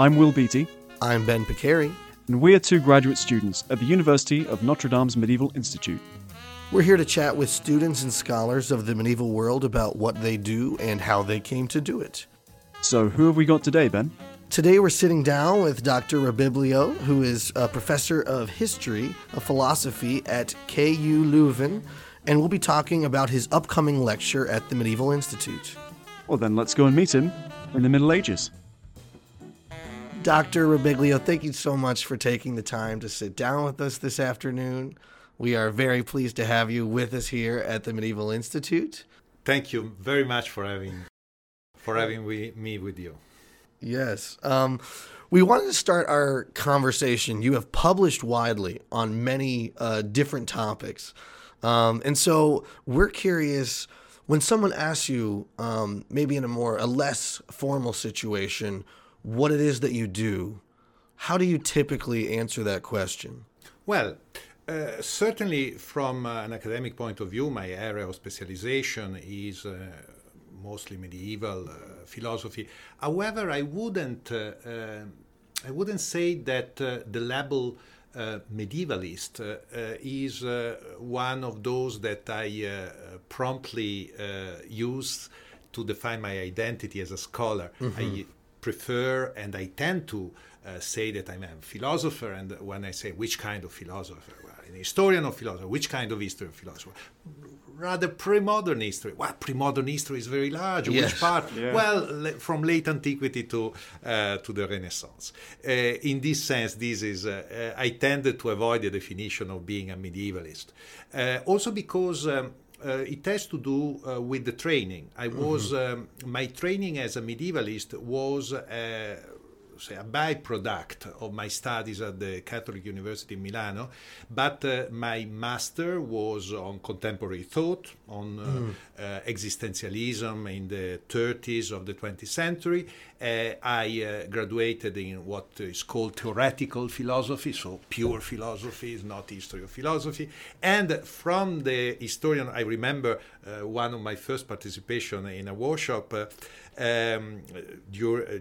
I'm Will Beatty, I'm Ben Picari. and we are two graduate students at the University of Notre Dame's Medieval Institute. We're here to chat with students and scholars of the medieval world about what they do and how they came to do it. So, who have we got today, Ben? Today we're sitting down with Dr. Robiglio, who is a professor of history of philosophy at KU Leuven, and we'll be talking about his upcoming lecture at the Medieval Institute. Well, then let's go and meet him in the Middle Ages. Dr. Robiglio, thank you so much for taking the time to sit down with us this afternoon. We are very pleased to have you with us here at the Medieval Institute. Thank you very much for having for having we, me with you. Yes. Um, we wanted to start our conversation. You have published widely on many uh, different topics. Um, and so we're curious when someone asks you, um, maybe in a more, a less formal situation, what it is that you do, how do you typically answer that question? Well, uh, certainly from uh, an academic point of view, my area of specialization is uh, mostly medieval uh, philosophy. However, I wouldn't uh, uh, I wouldn't say that uh, the label uh, medievalist uh, uh, is uh, one of those that I uh, promptly uh, use to define my identity as a scholar. I prefer and I tend to uh, say that I'm a philosopher, and when I say which kind of philosopher, well, an historian of philosophy, which kind of history of philosophy? Rather pre-modern history. Well, pre-modern history is very large. Yes. Which part? Yeah. Well, le- from late antiquity to uh, to the Renaissance. Uh, in this sense, this is uh, uh, I tended to avoid the definition of being a medievalist. Uh, also because. Um, it has to do uh, with the training. I was um, my training as a medievalist was uh, say a byproduct of my studies at the Catholic University in Milano, but uh, my master was on contemporary thought, on uh, uh, existentialism in the 30s of the 20th century. Uh, I uh, graduated in what is called theoretical philosophy, so pure philosophy is not history of philosophy. And from the historian, I remember one of my first participation in a workshop. Um,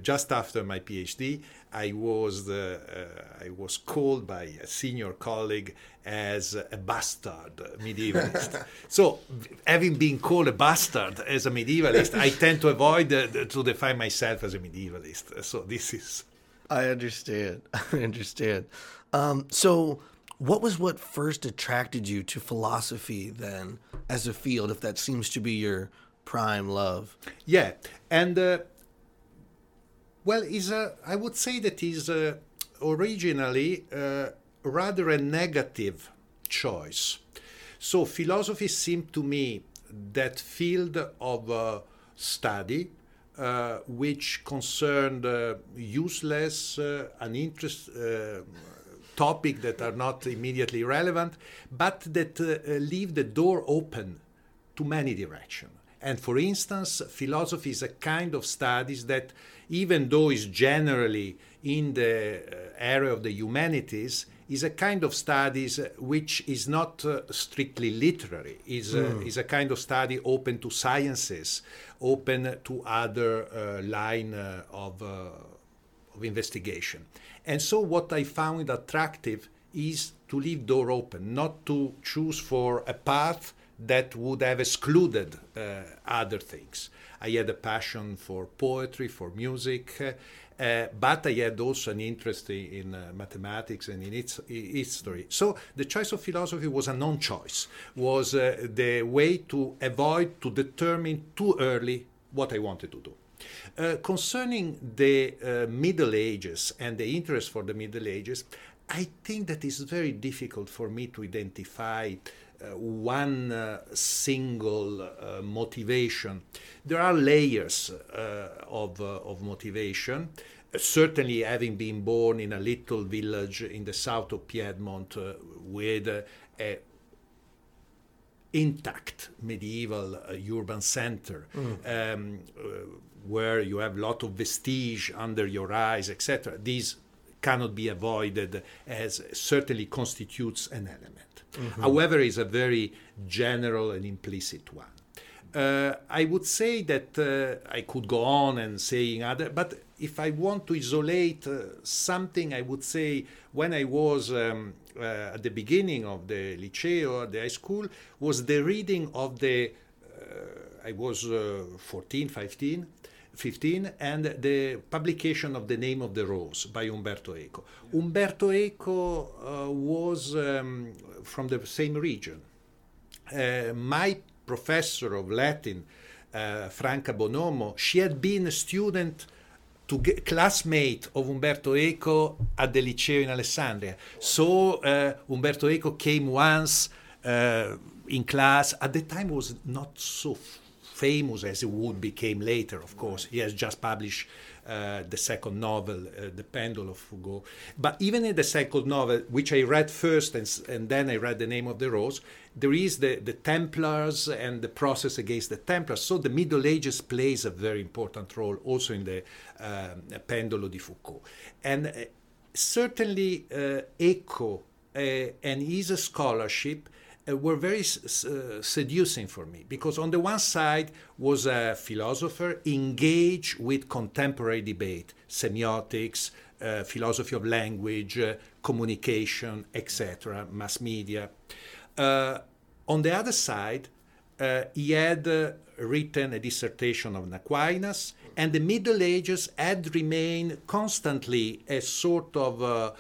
just after my PhD, I was uh, I was called by a senior colleague as a bastard medievalist. so, having been called a bastard as a medievalist, I tend to avoid uh, to define myself as a medievalist. So this is I understand. I understand. Um, so, what was what first attracted you to philosophy then as a field, if that seems to be your prime love? Yeah, and uh, well, is a I would say that is uh, originally uh, rather a negative choice. So philosophy seemed to me that field of uh, study uh, which concerned uh, useless, uh, uninterest uh, topic that are not immediately relevant, but that uh, leave the door open to many directions. And for instance, philosophy is a kind of studies that, even though is generally in the uh, area of the humanities, is a kind of studies which is not uh, strictly literary. is uh, is a kind of study open to sciences, open to other uh, line uh, of. Uh, of investigation. And so what I found attractive is to leave door open, not to choose for a path that would have excluded uh, other things. I had a passion for poetry, for music, uh, but I had also an interest in uh, mathematics and in its history. So the choice of philosophy was a non-choice, was uh, the way to avoid to determine too early what I wanted to do. Uh, concerning the uh, Middle Ages and the interest for the Middle Ages, I think that it's very difficult for me to identify one uh, single uh, motivation. There are layers uh, of, uh, of motivation. Uh, Certainly, having been born in a little village in the south of Piedmont uh, with uh, a intact medieval uh, urban center um, uh, where you have a lot of vestige under your eyes etc these cannot be avoided as certainly constitutes an element however is a very general and implicit one Uh, I would say that uh, I could go on and saying other, but if I want to isolate uh, something, I would say when I was um, uh, at the beginning of the liceo, the high school, was the reading of the. Uh, I was uh, 14, 15. 15 and the publication of the name of the rose by umberto eco umberto eco was um, from the same region my professor of Latin, uh, Franca Bonomo, she had been a student to get, classmate of Umberto Eco at the Liceo in Alessandria. So uh, Umberto Eco came once uh, in class. At the time, was not so famous as would became later. Of course, he has just published uh, the second novel, uh, The Pendule of Foucault. But even in the second novel, which I read first and, and then I read The Name of the Rose, there is the, the Templars and the process against the Templars. So the Middle Ages plays a very important role also in the Pendulo di Foucault. And uh, certainly uh, Eco uh, and his scholarship were very uh, seducing for me because on the one side was a philosopher engaged with contemporary debate, semiotics, uh, philosophy of language, uh, communication, etc., mass media. Uh, on the other side, uh, he had written a dissertation on Aquinas, and the Middle Ages had remained constantly a sort of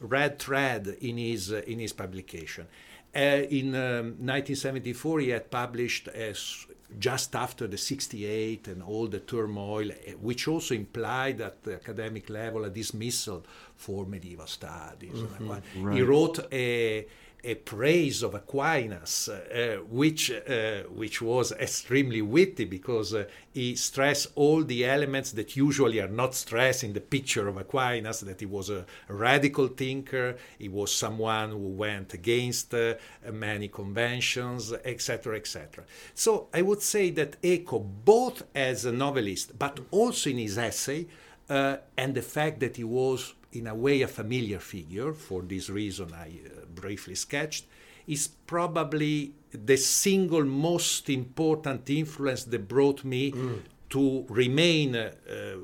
red thread in his in his publication. Uh, in um, 1974, he had published as just after the 68 and all the turmoil, uh, which also implied at the academic level a dismissal for medieval studies. Mm-hmm. Right. He wrote a, a praise of Aquinas, uh, which uh, which was extremely witty because uh, he stressed all the elements that usually are not stressed in the picture of Aquinas. That he was a, radical thinker, he was someone who went against uh, many conventions, etc., etc. So I would say that Eco, both as a novelist but also in his essay, uh, and the fact that he was in a way a familiar figure, for this reason I uh, briefly sketched, is probably the single most important influence that brought me mm. to remain uh,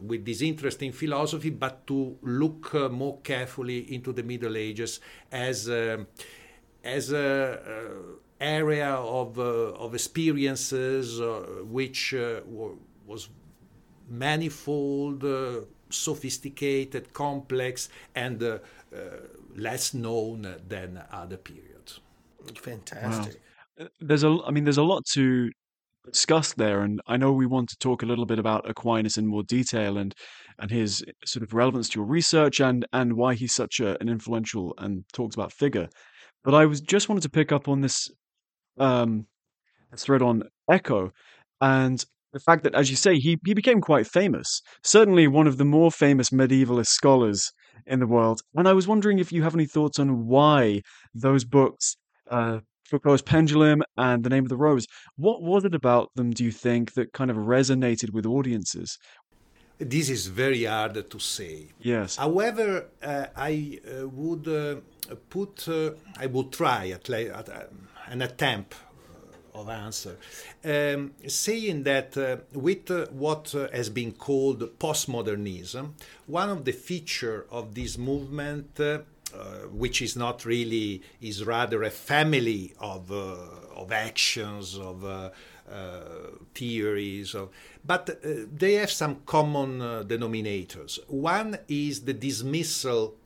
with this interest in philosophy, but to look uh, more carefully into the Middle Ages as, um, as a area of, uh, of experiences uh, which uh, was manifold sophisticated, complex, and uh, uh, less known than other periods. Fantastic. Wow. There's a, I mean, there's a lot to discuss there, and I know we want to talk a little bit about Aquinas in more detail and and his sort of relevance to your research and and why he's such a, an influential and talked about figure. But I was just wanted to pick up on this um, thread on Eco, and the fact that, as you say, he, he became quite famous, certainly one of the more famous medievalist scholars in the world. And I was wondering if you have any thoughts on why those books, uh, Foucault's Pendulum and The Name of the Rose, what was it about them, do you think, that kind of resonated with audiences? This is very hard to say. Yes. However, uh, I uh, would uh, put, uh, I would try at, at uh, an attempt of answer, um, saying that uh, with uh, what uh, has been called postmodernism, one of the feature of this movement, uh, uh, which is not really, is rather a family of uh, of actions of. theories of, but they have some common denominators. One is the dismissal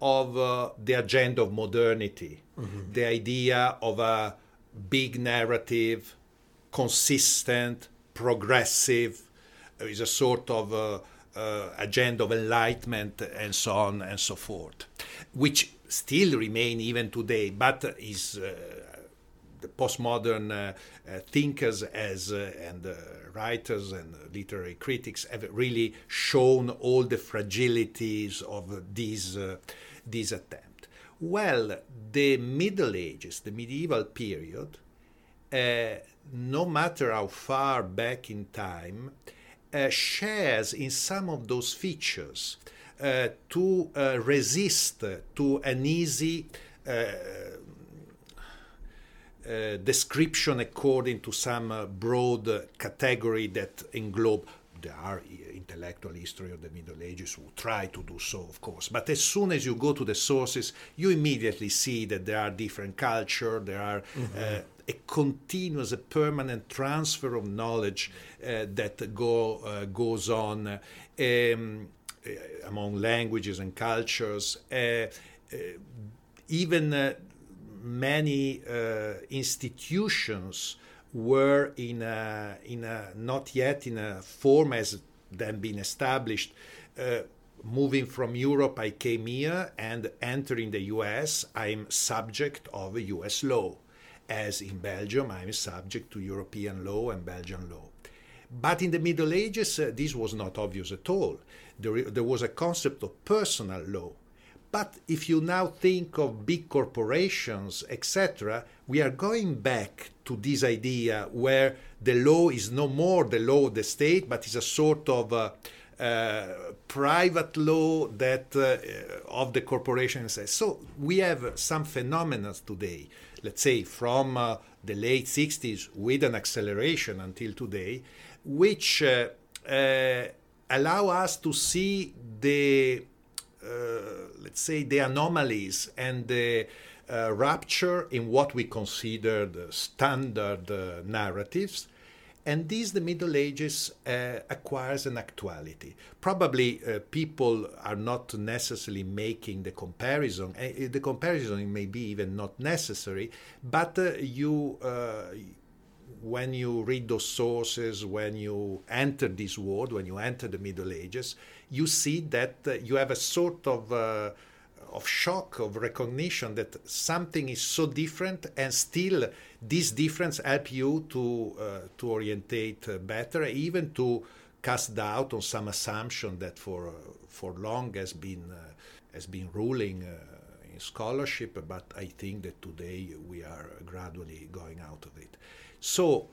of the agenda of modernity, mm-hmm. the idea of a big narrative, consistent, progressive, is a sort of uh, uh, agenda of enlightenment and so on and so forth, which still remain even today, but is uh, the postmodern uh, uh, thinkers as uh, and writers and literary critics have really shown all the fragilities of these these attempts. Well, the Middle Ages, the medieval period, uh, no matter how far back in time, uh, shares in some of those features uh, to resist to an easy description according to some broad category that englobe there are intellectual history of the Middle Ages who try to do so, of course. But as soon as you go to the sources, you immediately see that there are different culture, there are mm-hmm. uh, a continuous, a permanent transfer of knowledge uh, that go uh, goes on um, uh, among languages and cultures. Uh, uh, even many institutions were in a, in a not yet in a form as then been established. Uh, moving from Europe, I came here and entering the US, I'm subject of US law. As in Belgium, I'm subject to European law and Belgian law. But in the Middle Ages, uh, this was not obvious at all. There, there was a concept of personal law. But if you now think of big corporations, etc., we are going back to this idea where the law is no more the law of the state, but is a sort of uh, uh, private law that uh, of the corporation says. So we have some phenomena today, let's say from uh, the late 60s with an acceleration until today, which uh, uh, allow us to see the let's say the anomalies and the uh, rupture in what we consider the standard uh, narratives. And this, the Middle Ages, uh, acquires an actuality. Probably uh, people are not necessarily making the comparison. Uh, the comparison may be even not necessary, but uh, you, when you read those sources, when you enter this world, when you enter the Middle Ages, you see that you have a sort of of shock of recognition that something is so different and still this difference help you to uh, to orientate uh, better even to cast doubt on some assumption that for uh, for long has been uh, has been ruling uh, in scholarship but i think that today we are gradually going out of it so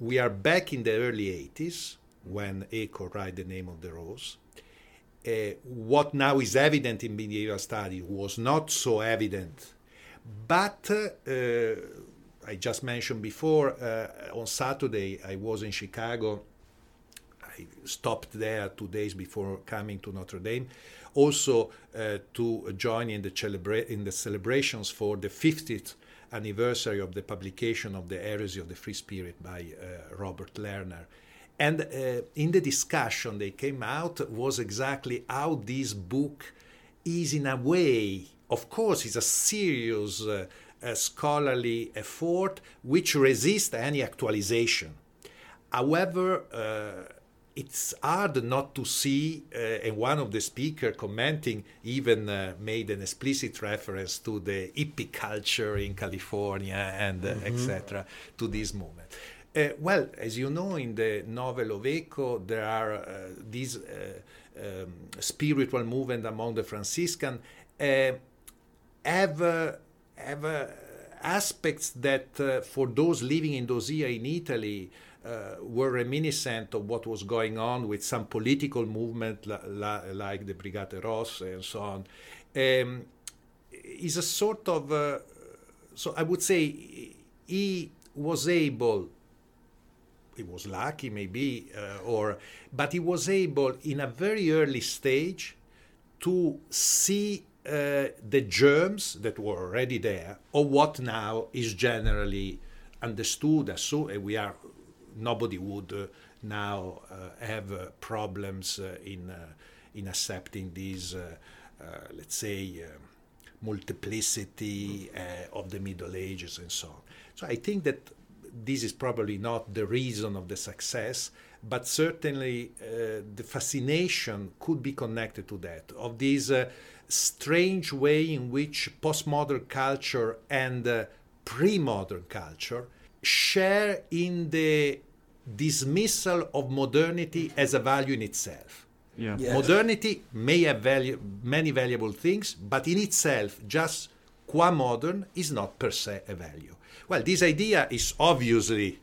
we are back in the early 80s when Eco write the name of the rose uh, what now is evident in behavioral study was not so evident. But uh, I just mentioned before, uh, on Saturday I was in Chicago. I stopped there two days before coming to Notre Dame, also uh, to join in the, celebra- in the celebrations for the 50th anniversary of the publication of the Heresy of the Free Spirit by uh, Robert Lerner and uh, in the discussion they came out was exactly how this book is in a way, of course, it's a serious uh, scholarly effort which resists any actualization. However, uh, it's hard not to see, uh, and one of the speakers commenting even uh, made an explicit reference to the hippie culture in California and uh, mm-hmm. etc. to this moment. Uh, well, as you know, in the novel of Eco, there are uh, these uh, um, spiritual movement among the Franciscan uh, have, uh, have aspects that, for those living in those years in Italy, were reminiscent of what was going on with some political movement la- la- like the Brigate Rosse and so on. Um, is a sort of, so I would say, he was able he was lucky maybe uh, or but he was able in a very early stage to see uh, the germs that were already there or what now is generally understood as so we are nobody would uh, now uh, have uh, problems in in accepting these let's say multiplicity of the middle ages and so on. So i think that this is probably not the reason of the success, but certainly uh, the fascination could be connected to that, of this uh, strange way in which postmodern culture and uh, pre modern culture share in the dismissal of modernity as a value in itself. Yeah. Yes. Modernity may have value, many valuable things, but in itself, just qua modern is not per se a value. Well, this idea is obviously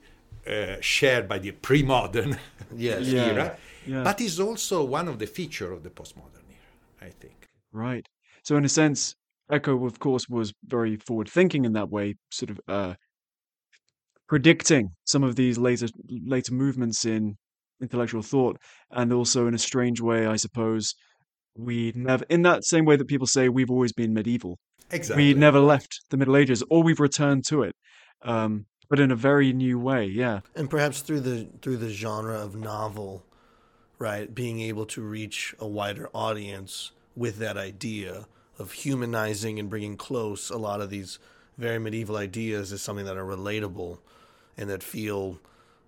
uh, shared by the pre-modern yes. era, yeah. but is also one of the features of the postmodern era, I think. Right. So, in a sense, Eco, of course, was very forward-thinking in that way, sort of uh, predicting some of these later later movements in intellectual thought, and also in a strange way, I suppose, we never in that same way that people say we've always been medieval. Exactly. We never left the Middle Ages, or we've returned to it, um, but in a very new way. Yeah, and perhaps through the through the genre of novel, right? Being able to reach a wider audience with that idea of humanizing and bringing close a lot of these very medieval ideas is something that are relatable and that feel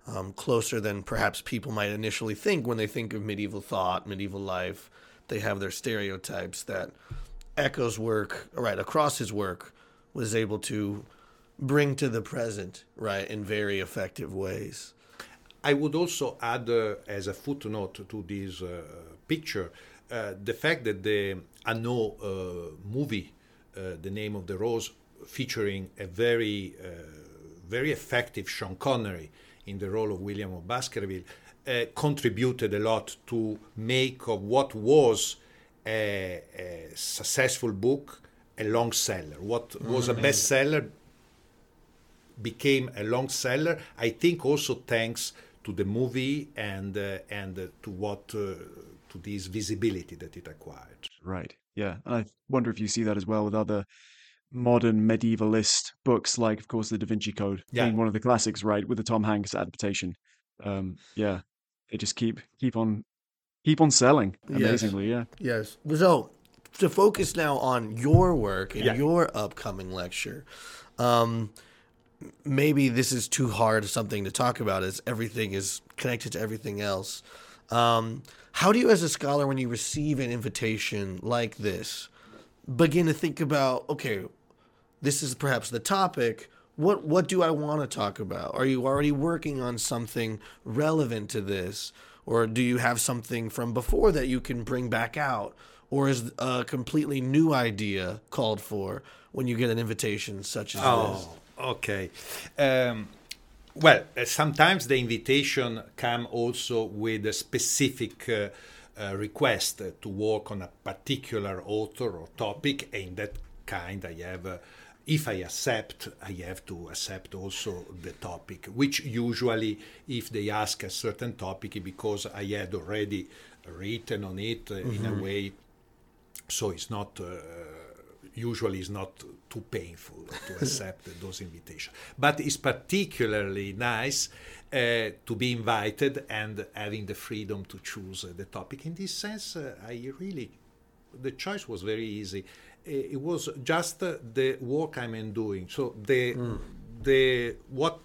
um, closer than perhaps people might initially think when they think of medieval thought, medieval life. They have their stereotypes that Eco's work, right, across his work, was able to bring to the present, right, in very effective ways. I would also add, uh, as a footnote to this uh, picture, uh, the fact that the Annaud uh, movie, uh, The Name of the Rose, featuring a very, uh, very effective Sean Connery in the role of William of Baskerville, contributed a lot to make of what was a, a successful book a long seller. What was a bestseller became a long seller. I think also thanks to the movie and uh, and uh, to what uh, to this visibility that it acquired. Right. Yeah. And I wonder if you see that as well with other modern medievalist books, like of course the Da Vinci Code, Yeah. being one of the classics, right, with the Tom Hanks adaptation. Um, yeah, they just keep keep on keep on selling Yes. amazingly. Yeah. Yes. So to focus now on your work and Yeah. your upcoming lecture, um, maybe this is too hard something to talk about as everything is connected to everything else. Um, how do you, as a scholar, when you receive an invitation like this, begin to think about, okay, this is perhaps the topic. What what do I want to talk about? Are you already working on something relevant to this, or do you have something from before that you can bring back out, or is a completely new idea called for when you get an invitation such as this? Oh, okay. Um, well, uh, sometimes the invitation come also with a specific uh, uh, request to work on a particular author or topic. And in that kind, I have, uh, if I accept, I have to accept also the topic, which usually, if they ask a certain topic, because I had already written on it uh, in a way, so it's not. Uh, usually is not too painful to accept those invitations. But it's particularly nice uh, to be invited and having the freedom to choose uh, the topic. In this sense, uh, I really, the choice was very easy. It was just uh, the work I'm doing. So the the what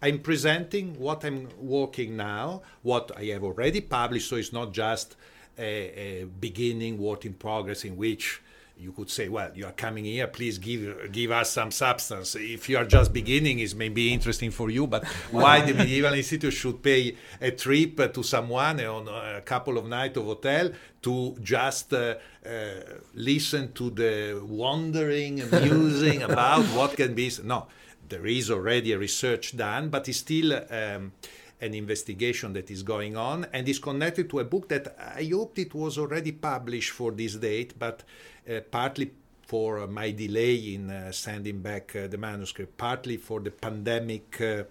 I'm presenting, what I'm working now, what I have already published. So it's not just a, a beginning work in progress in which you could say, well, you are coming here, please give give us some substance. If you are just beginning, it may be interesting for you, but why the Medieval Institute should pay a trip to someone on a couple of nights of hotel to just uh, uh, listen to the wondering, musing about what can be. No, there is already a research done, but it's still. Um, an investigation that is going on and is connected to a book that I hoped it was already published for this date, but partly for uh, my delay in uh, sending back uh, the manuscript, partly for the pandemic uh,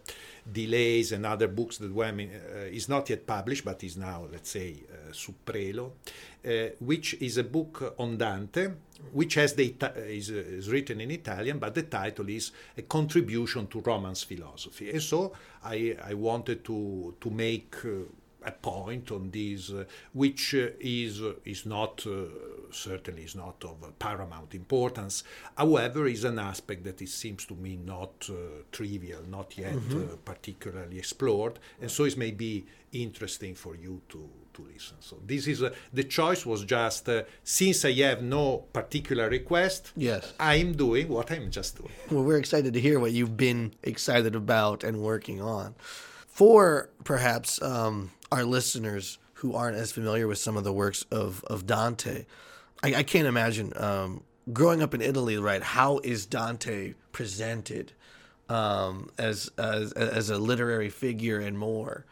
delays and other books that were uh, is not yet published, but is now, let's say, uh, su prelo, uh, which is a book on Dante, which has the is, uh, is written in Italian, but the title is a contribution to Romance philosophy. And so I, I wanted to to make. A point on this, uh, which uh, is uh, is not uh, certainly is not of uh, paramount importance. However, is an aspect that it seems to me not uh, trivial, not yet uh, particularly explored, and so it may be interesting for you to to listen. So this is uh, the choice was just uh, since I have no particular request. Yes. I'm doing what I'm just doing. Well, we're excited to hear what you've been excited about and working on. For perhaps um, our listeners who aren't as familiar with some of the works of, of Dante, I, I can't imagine um, growing up in Italy, right? How is Dante presented um, as, as as a literary figure and more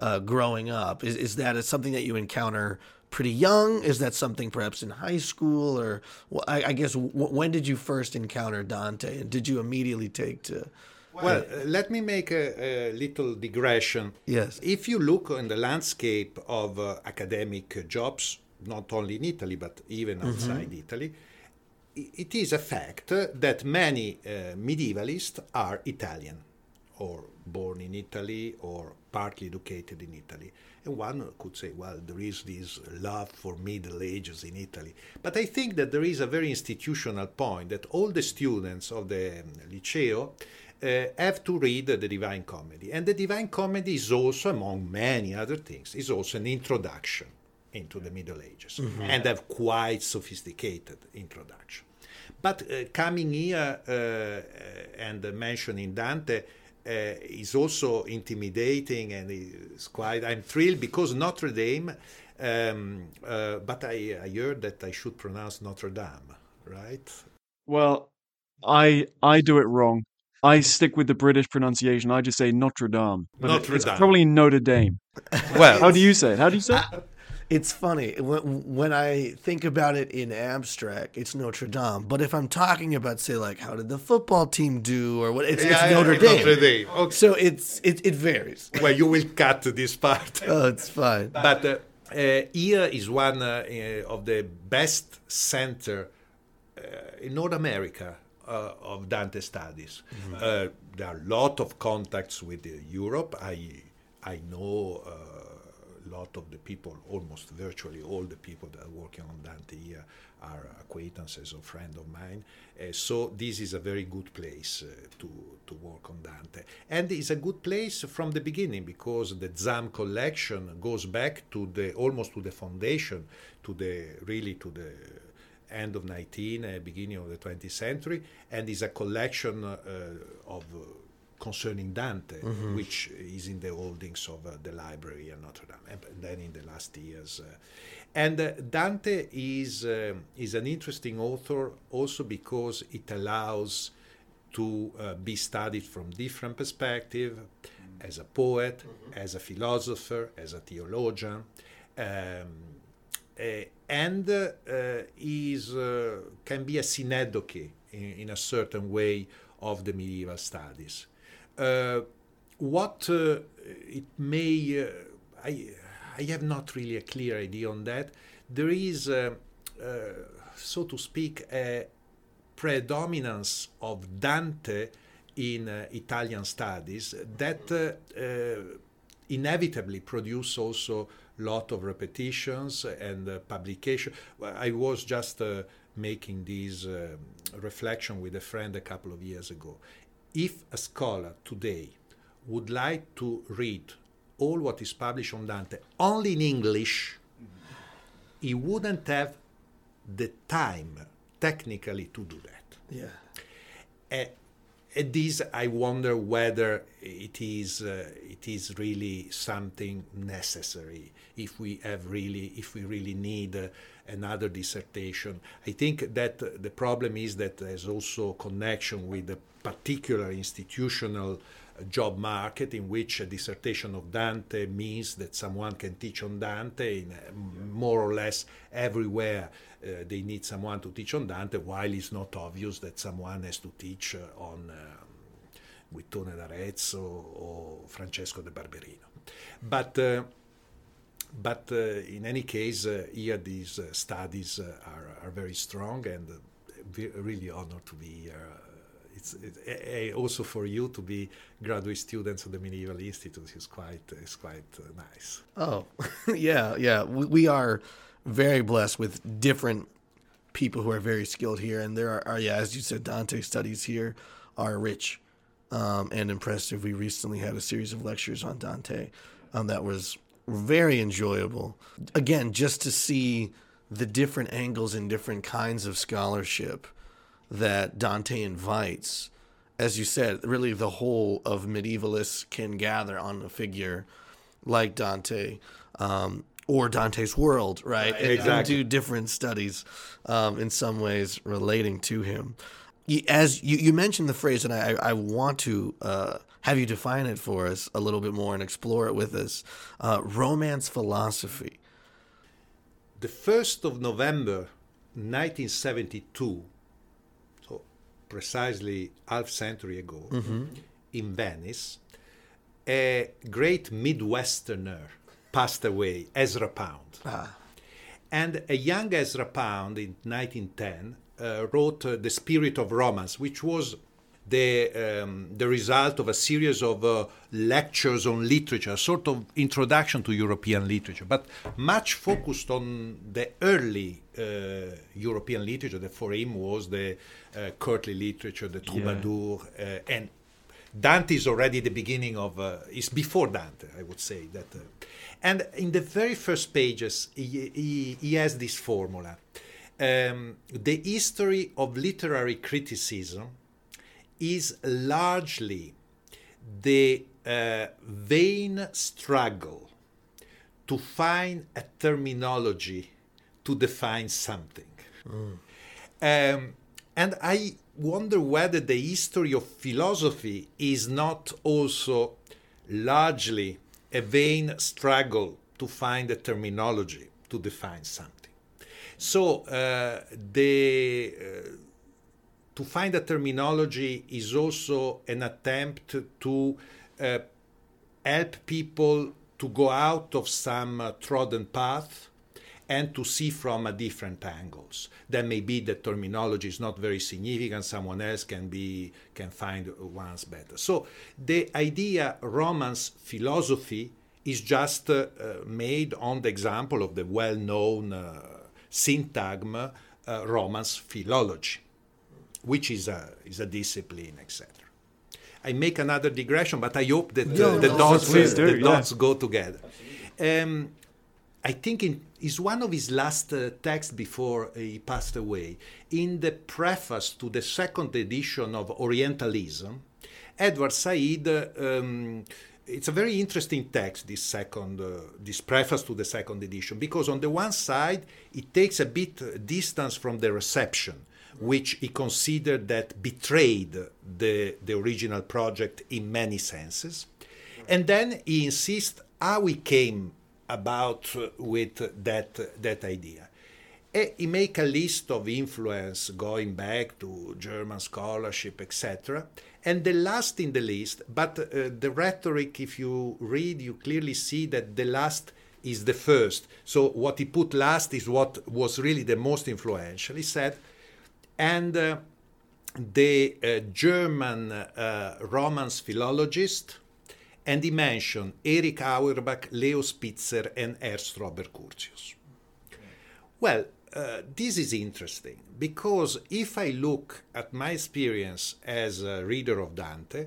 uh, growing up? Is is that something that you encounter pretty young? Is that something perhaps in high school, or I, I guess when did you first encounter Dante, and did you immediately take to Well, uh, let me make a, a, little digression. Yes. If you look in the landscape of uh, academic jobs, not only in Italy but even mm-hmm. outside. Italy, it is a fact that many uh, medievalists are Italian or born in Italy or partly educated in Italy. And one could say, well, there is this love for Middle Ages in Italy. But I think that there is a very institutional point that all the students of the um, Liceo have to read the Divine Comedy. And the Divine Comedy is also, among many other things, is also an introduction into the Middle Ages mm-hmm. and have quite sophisticated introduction. But uh, coming here uh, and mentioning Dante, uh, is also intimidating and is quite. I'm thrilled because Notre Dame, um, uh, but I, I heard that I should pronounce Notre Dame, right? Well, I I do it wrong. I stick with the British pronunciation. I just say Notre Dame, but Notre it's Dame. probably Notre Dame. well, how do you say it? How do you say it? it's funny when, I think about it in abstract, it's Notre Dame. But if I'm talking about, say, like how did the football team do, or what, it's, yeah, it's Notre, Dame. Notre Dame. Okay. So it's it, it varies. Well, you will cut this part. oh, it's fine. But uh, uh, here is one uh, uh of the best center uh, in North America uh, of Dante studies. Mm-hmm. there are a lot of contacts with Europe. I I know a lot of the people, almost virtually all the people that are working on Dante here are acquaintances or friends of mine. Uh, so this is a very good place uh, to, to work on Dante. And it's a good place from the beginning because the Zahm collection goes back to the almost to the foundation, to the really to the end of 19, uh, beginning of the 20th century, and is a collection uh, of concerning Dante, mm-hmm. which is in the holdings of uh, the library at Notre Dame, and then in the last years. Uh, and uh, Dante is uh, is an interesting author also because it allows to uh, be studied from different perspective, as a poet, mm-hmm. as a philosopher, as a theologian. Um, uh, and is can be a synecdoche in, in a certain way of the medieval studies. Uh, what uh, it may, uh, I, I have not really a clear idea on that. There is, so to speak, a predominance of Dante in uh, Italian studies that uh, uh, inevitably produce also lot of repetitions and uh, publication. I was just uh, making this um, reflection with a friend a couple of years ago if a scholar today would like to read all what is published on Dante only in English, he wouldn't have the time technically to do that. Yeah. At this, I wonder whether it is uh, it is really something necessary. If we have really, if we really need uh, another dissertation, I think that the problem is that there's also connection with the particular institutional uh, job market in which a dissertation of Dante means that someone can teach on Dante in uh, more or less everywhere uh, they need someone to teach on Dante while it's not obvious that someone has to teach uh, on um, Guittone d'Arezzo or Francesco da Barberino but but in any case here these studies are, are very strong and really honored to be here it's, also for you to be graduate students of the Medieval Institute is quite is quite nice. Oh, yeah, yeah. We, we, are very blessed with different people who are very skilled here, and there are, are yeah, as you said, Dante studies here are rich um, and impressive. We recently had a series of lectures on Dante um, that was very enjoyable. Again, just to see the different angles and different kinds of scholarship that Dante invites, as you said, really the whole of medievalists can gather on a figure like Dante. Um, or Dante's world, right? right exactly. And do different studies um, in some ways relating to him. As you, you mentioned the phrase, and I, I want to uh, have you define it for us a little bit more and explore it with us uh, romance philosophy. The 1st of November 1972 so precisely half century ago, mm-hmm. in Venice, a great Midwesterner passed away, Ezra Pound. Ah. And a young Ezra Pound in 1910 uh, wrote uh, The Spirit of Romance, which was the, um, the result of a series of uh, lectures on literature, a sort of introduction to European literature, but much focused on the early uh, European literature. That for him was the uh, courtly literature, the troubadour, uh, and Dante is already the beginning of, uh, is before Dante, I would say. that. Uh, and in the very first pages, he, he, he has this formula. Um, the history of literary criticism is largely the uh, vain struggle to find a terminology to define something. Um, and I wonder whether the history of philosophy is not also largely a vain struggle to find a terminology to define something. So uh, the uh, to find a terminology is also an attempt to uh, help people to go out of some trodden path and to see from a different angles. Then maybe the terminology is not very significant. Someone else can be can find one's better. So the idea Romance philosophy is just uh, made on the example of the well-known uh, syntagm uh, Romance philology, which is a is a discipline, etc. I make another digression, but I hope that uh, No, the no, dots please do, the yeah. dots go together. Um, I think in is one of his last uh, texts before he passed away. In the preface to the second edition of Orientalism, Edward Said. uh, Um, it's a very interesting text. This second, uh, this preface to the second edition, because on the one side it takes a bit uh, distance from the reception, which he considered that betrayed the the original project in many senses, and then he insists how he came about with that that idea. He make a list of influence going back to German scholarship, etc. And the last in the list, but uh, the rhetoric, if you read, you clearly see that the last is the first. So what he put last is what was really the most influential. He said, and uh, the uh, German uh, Romance philologist, and he mentioned Erich Auerbach, Leo Spitzer, and Ernst Robert Curtius. Well, uh, this is interesting because if I look at my experience as a reader of Dante,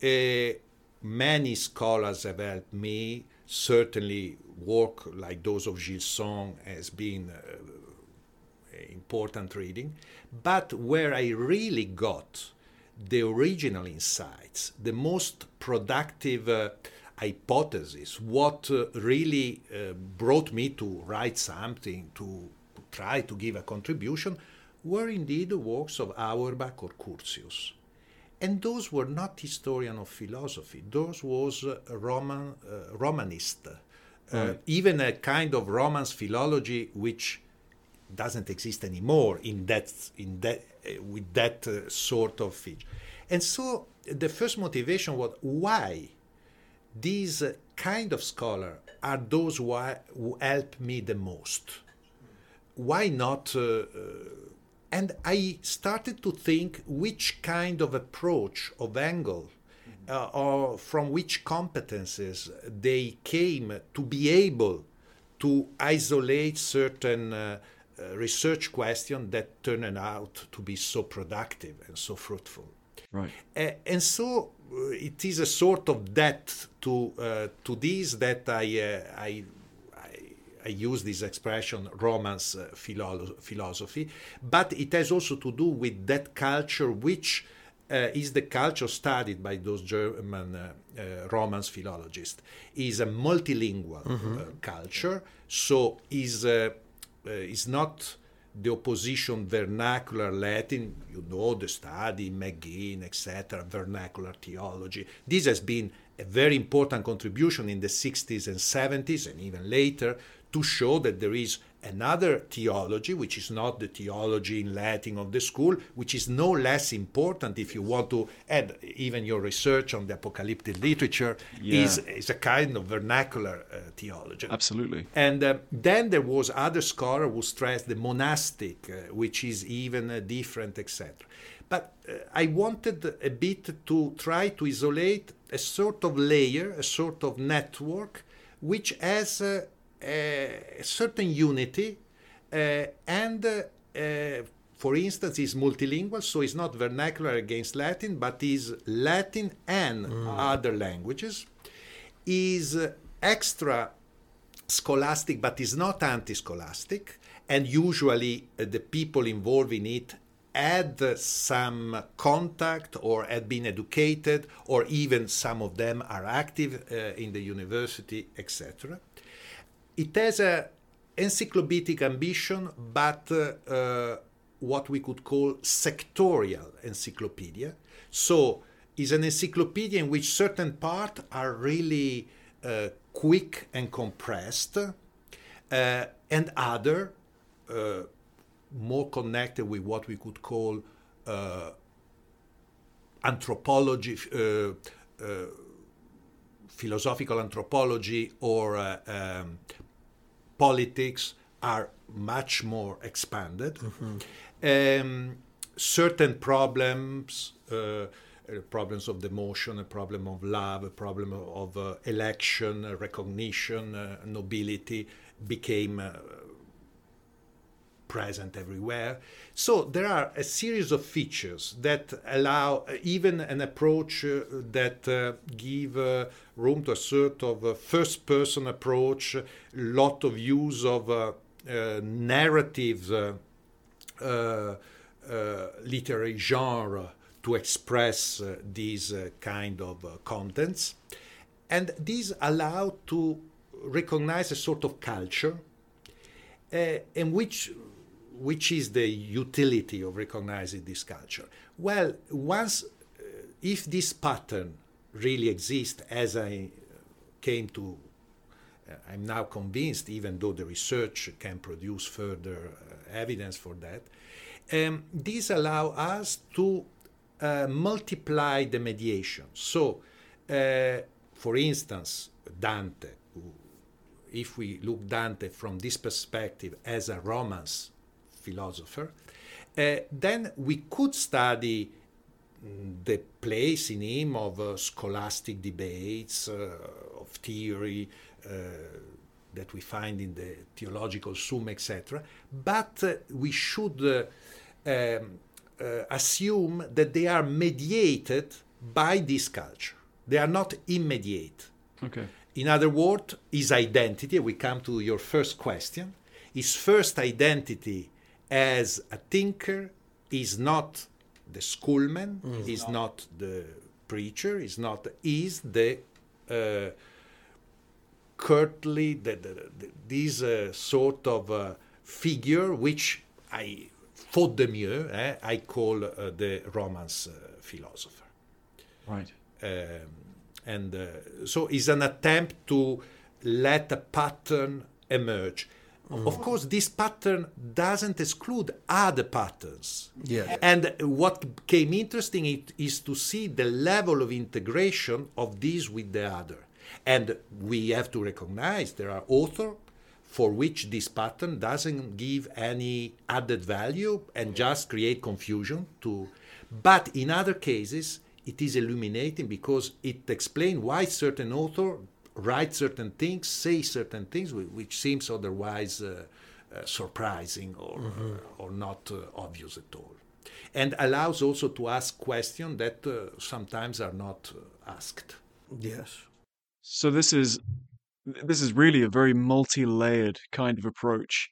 uh, many scholars have helped me. Certainly, work like those of Gilson has been uh, important reading. But where I really got the original insights, the most productive uh, hypothesis, what uh, really uh, brought me to write something, to try to give a contribution, were indeed the works of Auerbach or Curtius. And those were not historian of philosophy. Those was uh, Roman uh, Romanist, uh, even a kind of Romance philology which doesn't exist anymore in that in that with that uh, sort of feature. And so the first motivation was why these uh, kind of scholar are those who, I, who help me the most. Why not? Uh, uh, and I started to think which kind of approach of angle uh, or from which competences they came to be able to isolate certain uh, uh, research questions that turned out to be so productive and so fruitful. Right. Uh, and so uh, it is a sort of debt to uh, to this that I, uh, I I I use this expression romance uh, philo- philosophy, but it has also to do with that culture which uh, is the culture studied by those German Romance philologists. is a multilingual uh, culture, so is uh, is not the opposition vernacular Latin, you know, the study, McGinn, etc., vernacular theology. This has been a very important contribution in the 60s and 70s and even later to show that there is another theology, which is not the theology in Latin of the school, which is no less important if you want to add even your research on the apocalyptic literature, Yeah. is, is a kind of vernacular uh, theology. Absolutely. And uh, then there was other scholar who stressed the monastic, uh, which is even uh, different, etc. But uh, I wanted a bit to try to isolate a sort of layer, a sort of network, which has uh, a certain unity uh, and, uh, for instance, is multilingual, so it's not vernacular against Latin, but is Latin and other languages. Is extra scholastic, but is not anti scholastic. And usually uh, the people involved in it had uh, some contact or had been educated, or even some of them are active uh, in the university, etc. It has a encyclopedic ambition, but uh, uh, what we could call sectorial encyclopedia. So, is an encyclopedia in which certain parts are really uh, quick and compressed, uh, and other uh, more connected with what we could call uh, anthropology, philosophical anthropology, or um, politics are much more expanded. Um, certain problems, uh, uh, problems of demotion, a problem of love, a problem of uh, election, uh, recognition, uh, nobility became uh, present everywhere. So there are a series of features that allow uh, even an approach uh, that uh, give room to a sort of first-person approach, lot of use of narratives, literary genre to express uh, these uh, kind of uh, contents, and these allow to recognize a sort of culture and which which is the utility of recognizing this culture? Well, once uh, if this pattern really exists, as I came to, uh, I'm now convinced, even though the research can produce further uh, evidence for that, um, these allow us to uh, multiply the mediation. So, uh, for instance, Dante, if we look Dante from this perspective as a Romance philosopher, uh, then we could study mm, the place in him of uh, scholastic debates, uh, of theory uh, that we find in the theological Summa, etc. But uh, we should um, assume that they are mediated by this culture. They are not immediate. Okay. In other words, his identity, we come to your first question, his first identity as a thinker is not the schoolman, is not the preacher, is not, is the uh, curtly, the, the, the, this uh, sort of uh, figure which I, faute de mieux, eh, I call uh, the Romance uh, philosopher Right. um, and uh, so it's an attempt to let a pattern emerge. Mm-hmm. Of course, this pattern doesn't exclude other patterns. Yeah. And what became interesting is to see the level of integration of these with the other. And we have to recognize there are authors for which this pattern doesn't give any added value and just create confusion to but in other cases it is illuminating because it explains why certain author write certain things say certain things which seems otherwise uh, uh, surprising or, or not uh, obvious at all and allows also to ask questions that uh, sometimes are not uh, asked Yes. So this is this is really a very multi-layered kind of approach.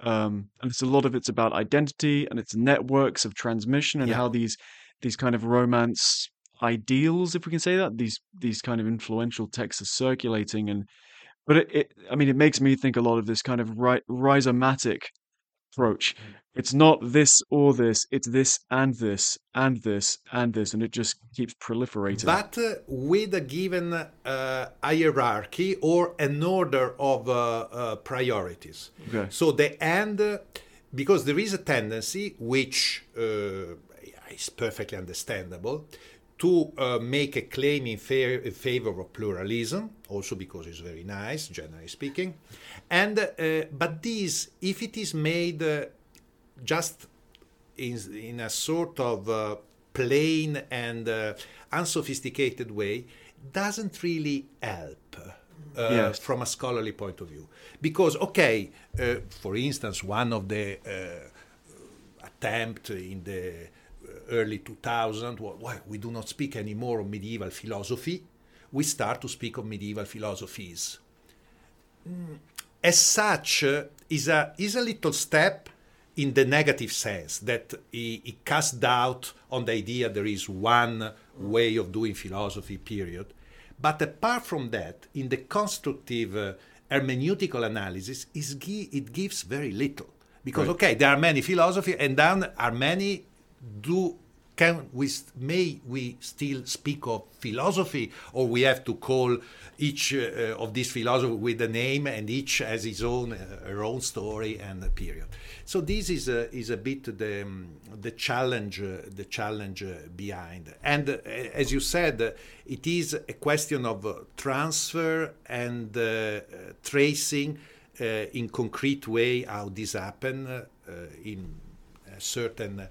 Um, and it's a lot of it's about identity and it's networks of transmission and Yeah. how these these kind of romance ideals, if we can say that, these these kind of influential texts are circulating and but it, it I mean it makes me think a lot of this kind of ri- rhizomatic approach. It's not this or this, it's this and this and this and this, and it just keeps proliferating. But uh, with a given uh, hierarchy or an order of uh, uh priorities. Okay. So the end, uh, because there is a tendency, which uh, is perfectly understandable, to uh, make a claim in, fa- in, favor of pluralism, also because it's very nice, generally speaking. And uh, but this, if it is made uh, just in, in a sort of uh, plain and uh, unsophisticated way, doesn't really help. Uh, yes. From a scholarly point of view, because okay, for instance, one of the attempt in the early 2000, why we do not speak anymore of medieval philosophy, we start to speak of medieval philosophies. Mm, as such, uh, is a is a little step in the negative sense that he, he casts doubt on the idea there is one way of doing philosophy. Period. But apart from that, in the constructive uh, hermeneutical analysis, it gives very little because right. okay, there are many philosophy, and then are many do can we may we still speak of philosophy or we have to call each uh, of these philosophers with a name and each has his own uh, her own story and a period? So this is a, is a bit the um, the challenge uh, the challenge uh, behind. And uh, as you said uh, it is a question of transfer and tracing in concrete way how this happen in certain uh,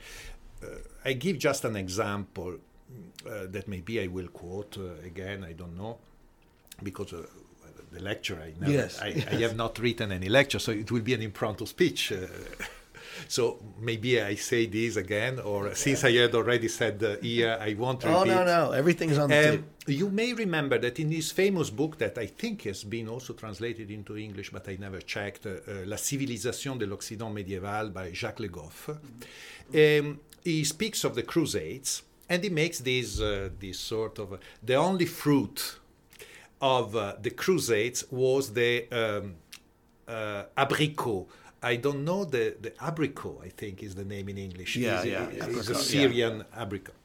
I give just an example uh, that maybe I will quote uh, again. I don't know because the lecture I, never, yes. I, I, have not written any lecture, so it will be an impromptu speech. so maybe I say this again, or since I had already said uh, here, I won't repeat. Oh no, no, everything's on the um, tape. You may remember that in this famous book that I think has been also translated into English, but I never checked, uh, La civilisation de l'Occident médiéval by Jacques Le Goff. Um, he speaks of the Crusades and he makes this, uh, this sort of the only fruit of uh, the Crusades was the um, uh, abricot. I don't know the, the abricot, I think is the name in English. Yeah, it's, yeah. It's a Syrian yeah. abricot.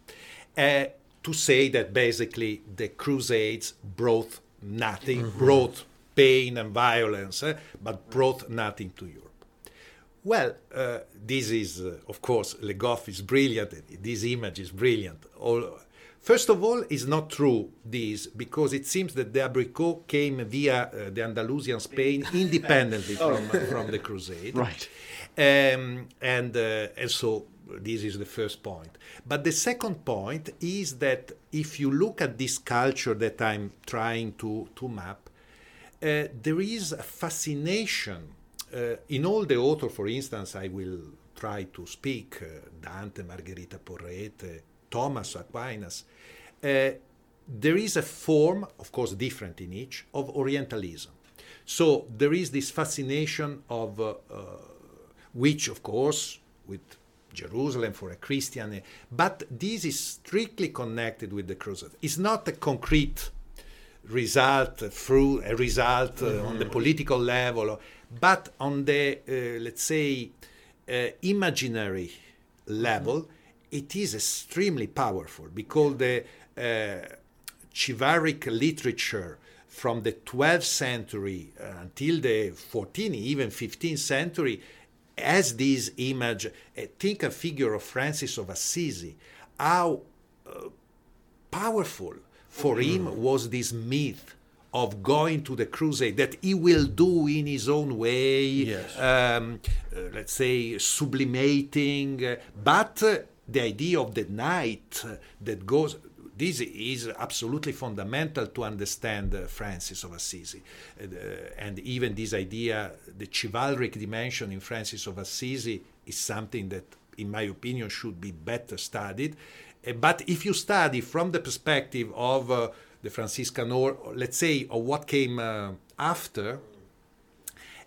Uh, to say that basically the Crusades brought nothing, mm-hmm. brought pain and violence, eh, but brought nothing to Europe. Well, uh, this is, uh, of course, Le Goff is brilliant. This image is brilliant. All, first of all, it's not true, this, because it seems that the abricot came via uh, the Andalusian Spain independently oh. from, from the Crusade. Right. Um, and, uh, and so this is the first point. But the second point is that if you look at this culture that I'm trying to, to map, uh, there is a fascination uh, in all the author, for instance, I will try to speak uh, Dante, Margherita Porete, Thomas Aquinas. Uh, there is a form, of course, different in each, of Orientalism. So there is this fascination of uh, uh, which, of course, with Jerusalem for a Christian, but this is strictly connected with the Crusade. It's not a concrete result through a result mm-hmm. on the political level but on the, uh, let's say, uh, imaginary level, it is extremely powerful because the uh, chivalric literature from the 12th century until the 14th, even 15th century, has this image. Think a figure of Francis of Assisi, how uh, powerful for him was this myth of going to the crusade that he will do in his own way, yes. um, uh, let's say sublimating, uh, but uh, the idea of the knight uh, that goes. This is absolutely fundamental to understand uh, Francis of Assisi. Uh, and even this idea, the chivalric dimension in Francis of Assisi, is something that, in my opinion, should be better studied. but if you study from the perspective of the Franciscan, or let's say, or what came uh, after,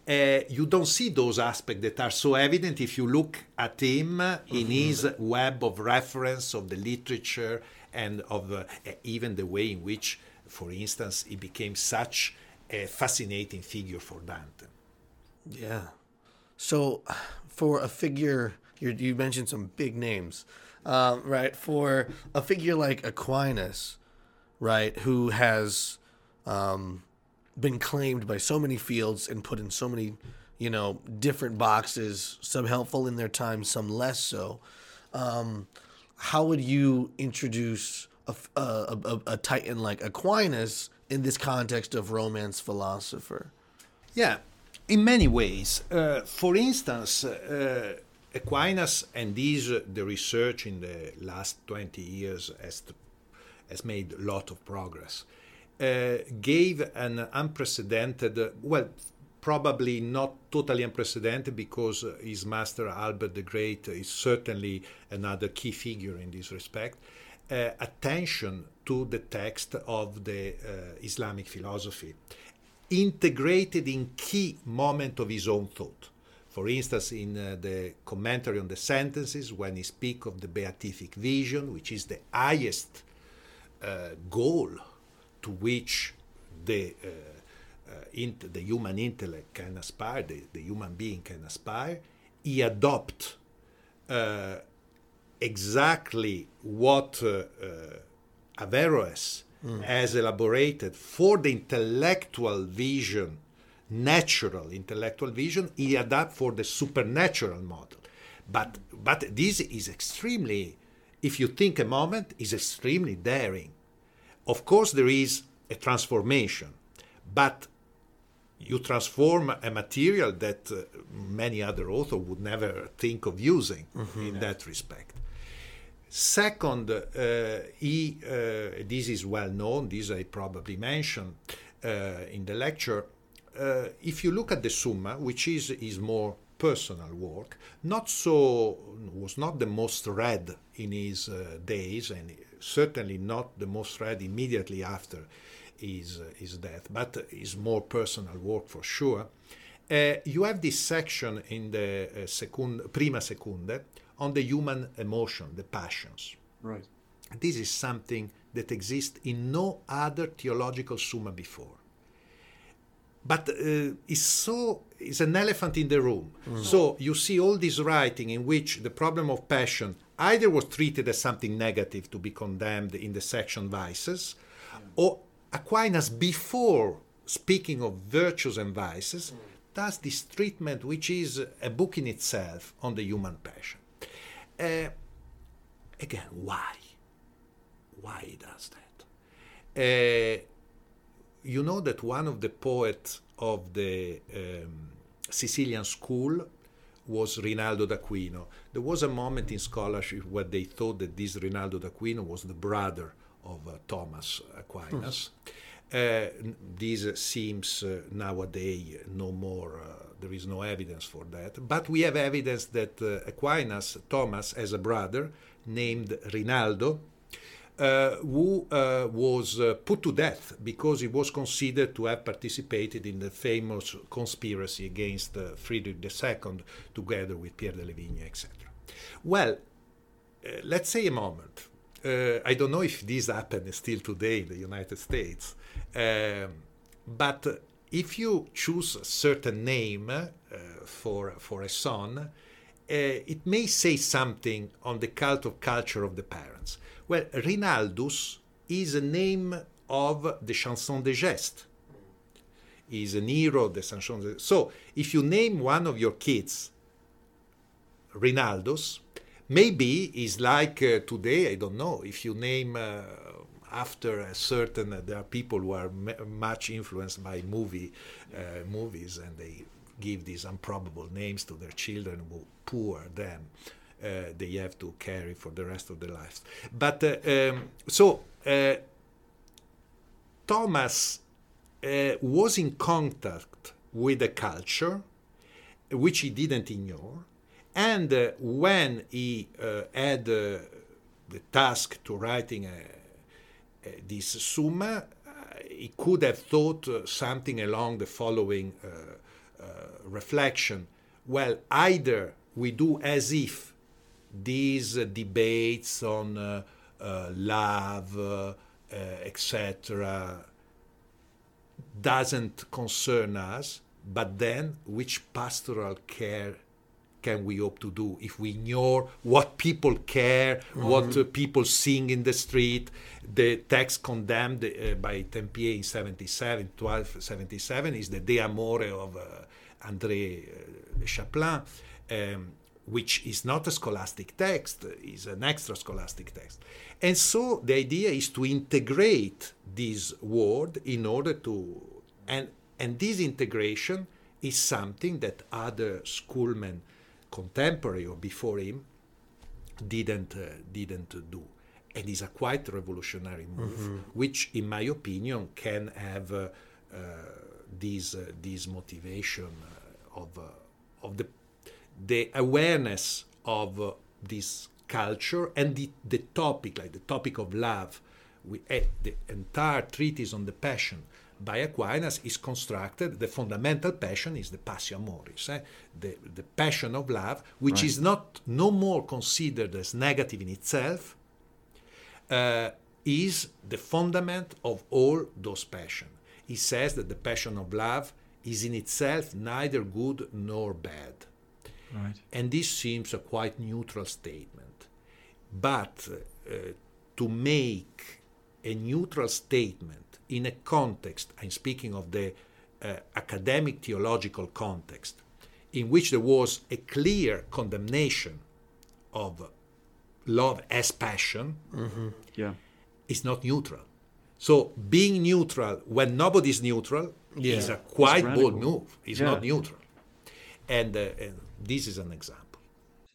uh, you don't see those aspects that are so evident if you look at him in his web of reference of the literature and of uh, even the way in which, for instance, he became such a fascinating figure for Dante. Yeah. So, for a figure, you you mentioned some big names, um, right? For a figure like Aquinas, right, who has um, been claimed by so many fields and put in so many, you know, different boxes. Some helpful in their time, some less so. Um, how would you introduce a, a, a, a titan like Aquinas in this context of romance philosopher? Yeah, in many ways. Uh, for instance, uh, Aquinas, and these uh, the research in the last 20 years has, has made a lot of progress, uh, gave an unprecedented, well, probably not totally unprecedented because his master Albert the Great is certainly another key figure in this respect. Uh, attention to the text of the uh, Islamic philosophy, integrated in key moment of his own thought. For instance, in uh, the commentary on the sentences, when he speaks of the beatific vision, which is the highest goal to which the uh, int- the human intellect can aspire, the, the human being can aspire, he adopt uh, exactly what uh, uh, Averroes mm. has elaborated for the intellectual vision, natural intellectual vision, he adapt for the supernatural model. But but this is extremely, if you think a moment, is extremely daring. Of course, there is a transformation, but you transform a material that uh, many other authors would never think of using mm-hmm. in that respect. Second, uh, he, uh, this is well known, this I probably mentioned uh, in the lecture. Uh, if you look at the Summa, which is his more personal work, not so was not the most read in his uh, days, and certainly not the most read immediately after his, his death, but his more personal work for sure. Uh, you have this section in the uh, secund, prima secundae on the human emotion, the passions. Right. This is something that exists in no other theological summa before. But uh, it's so it's an elephant in the room. Mm. So you see all this writing in which the problem of passion either was treated as something negative to be condemned in the section vices, yeah. or Aquinas, before speaking of virtues and vices, mm. does this treatment, which is a book in itself on the human passion. Uh, again, why? Why does that? Uh, you know that one of the poets of the um, Sicilian school was Rinaldo d'Aquino. There was a moment in scholarship where they thought that this Rinaldo d'Aquino was the brother of uh, Thomas Aquinas. Uh, this seems uh, nowadays no more, there is no evidence for that. But we have evidence that Aquinas, Thomas, has a brother named Rinaldo, uh, who uh, was uh, put to death because he was considered to have participated in the famous conspiracy against Friedrich II together with Pierre de la Vigne, etc. Well, let's say a moment uh, I don't know if this happens still today in the United States, um, but if you choose a certain name uh, for for a son, uh, it may say something on the cult of culture of the parents. Well, Rinaldus is a name of the chanson de geste. Is an hero of the chanson de. So, if you name one of your kids Rinaldus, maybe it's like uh, today i don't know if you name uh, after a certain uh, there are people who are much influenced by movie uh, movies and they give these improbable names to their children who poor them they have to carry for the rest of their lives but uh, um, so thomas was in contact with a culture which he didn't ignore and uh, when he uh, had uh, the task to writing this summa, he could have thought something along the following reflection. Well, either we do as if these debates on uh, uh, love, uh, etc., doesn't concern us, but then which pastoral care can we hope to do if we ignore what people care, mm-hmm. what uh, people sing in the street? The text condemned uh, by Tempier in 77, 1277 is the De Amore of uh, André Chapelain. Um, which is not a scholastic text, is an extra scholastic text. And so the idea is to integrate this word in order to, and, and this integration is something that other schoolmen contemporary or before him didn't, uh, didn't do. And is a quite revolutionary move, mm-hmm. which, in my opinion, can have uh, uh, this, uh, this motivation uh, of, uh, of the the awareness of uh, this culture and the, the topic, like the topic of love, we, uh, the entire treatise on the passion by Aquinas is constructed. The fundamental passion is the passio amoris, eh? the, the passion of love, which right. is not no more considered as negative in itself, uh, is the fundament of all those passions. He says that the passion of love is in itself neither good nor bad Right. And this seems a quite neutral statement. But uh, to make a neutral statement in a context, I'm speaking of the uh, academic theological context, in which there was a clear condemnation of love as passion, mm-hmm. yeah. is not neutral. So being neutral when nobody's neutral yeah. is a quite bold move. It's yeah. not neutral. And, uh, and this is an example.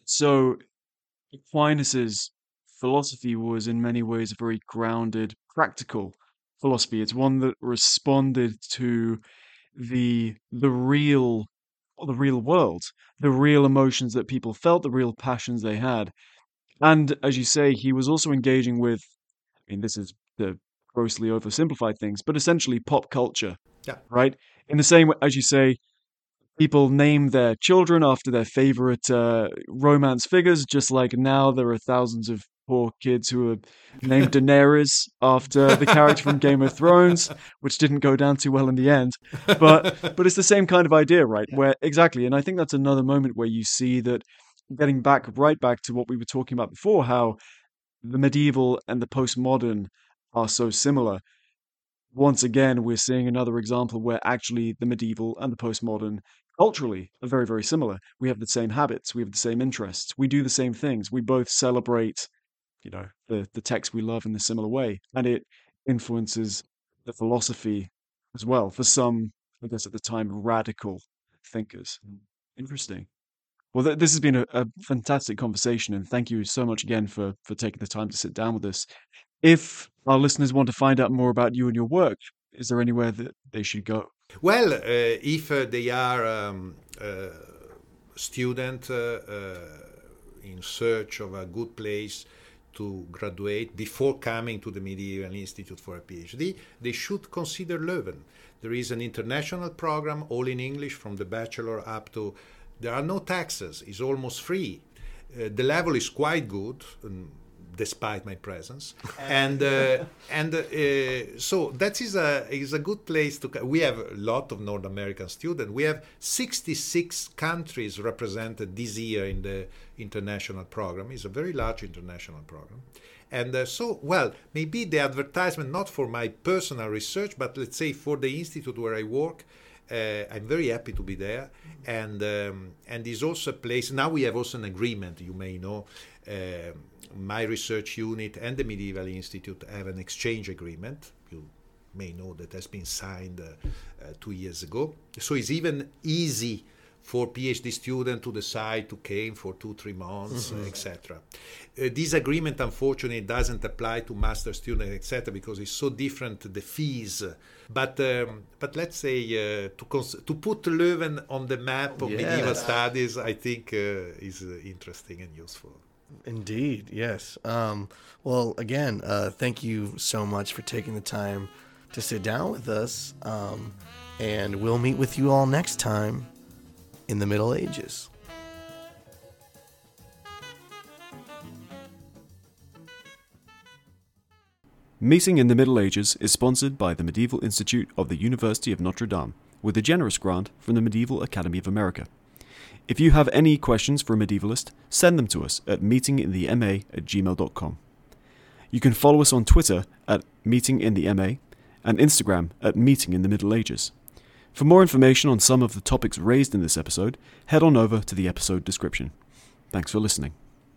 So Aquinas's philosophy was in many ways a very grounded, practical philosophy. It's one that responded to the the real the real world, the real emotions that people felt, the real passions they had. And as you say, he was also engaging with I mean this is the grossly oversimplified things, but essentially pop culture. Yeah. Right? In the same way as you say, people name their children after their favorite uh, romance figures, just like now there are thousands of poor kids who are named Daenerys after the character from Game of Thrones, which didn't go down too well in the end. But but it's the same kind of idea, right? Where exactly, and I think that's another moment where you see that getting back right back to what we were talking about before, how the medieval and the postmodern are so similar. Once again, we're seeing another example where actually the medieval and the postmodern culturally are very, very similar. We have the same habits, we have the same interests, we do the same things. We both celebrate, you know, the, the text we love in a similar way. And it influences the philosophy as well for some, I guess at the time, radical thinkers. Hmm. Interesting. Well, th- this has been a, a, fantastic conversation, and thank you so much again for for taking the time to sit down with us. If our listeners want to find out more about you and your work, is there anywhere that they should go? Well, uh, if uh, they are um, uh, student in search of a good place to graduate before coming to the Medieval Institute for a PhD, they should consider Leuven. There is an international program, all in English, from the bachelor up to. There are no taxes; it's almost free. Uh, the level is quite good despite my presence. and uh, and uh, so that is a is a good place to. We have a lot of North American students. We have 66 countries represented this year in the international program. It's a very large international program. And uh, so, well, maybe the advertisement not for my personal research, but let's say for the institute where I work. Uh, I'm very happy to be there, and um, and is also a place. Now we have also an agreement. You may know uh, my research unit and the Medieval Institute have an exchange agreement. You may know that has been signed uh, uh, two years ago. So it's even easy for PhD student to decide to came for two, three months, mm-hmm. etc. Uh, this agreement, unfortunately, doesn't apply to master students, etc., because it's so different the fees. But um, but let's say uh, to cons- to put Leuven on the map of yeah. medieval studies, I think uh, is uh, interesting and useful. Indeed, yes. Um, well, again, uh, thank you so much for taking the time to sit down with us. Um, and we'll meet with you all next time in the Middle Ages. Meeting in the Middle Ages is sponsored by the Medieval Institute of the University of Notre Dame with a generous grant from the Medieval Academy of America. If you have any questions for a medievalist, send them to us at meetinginthema at gmail.com. You can follow us on Twitter at meetinginthema and Instagram at Meeting For more information on some of the topics raised in this episode, head on over to the episode description. Thanks for listening.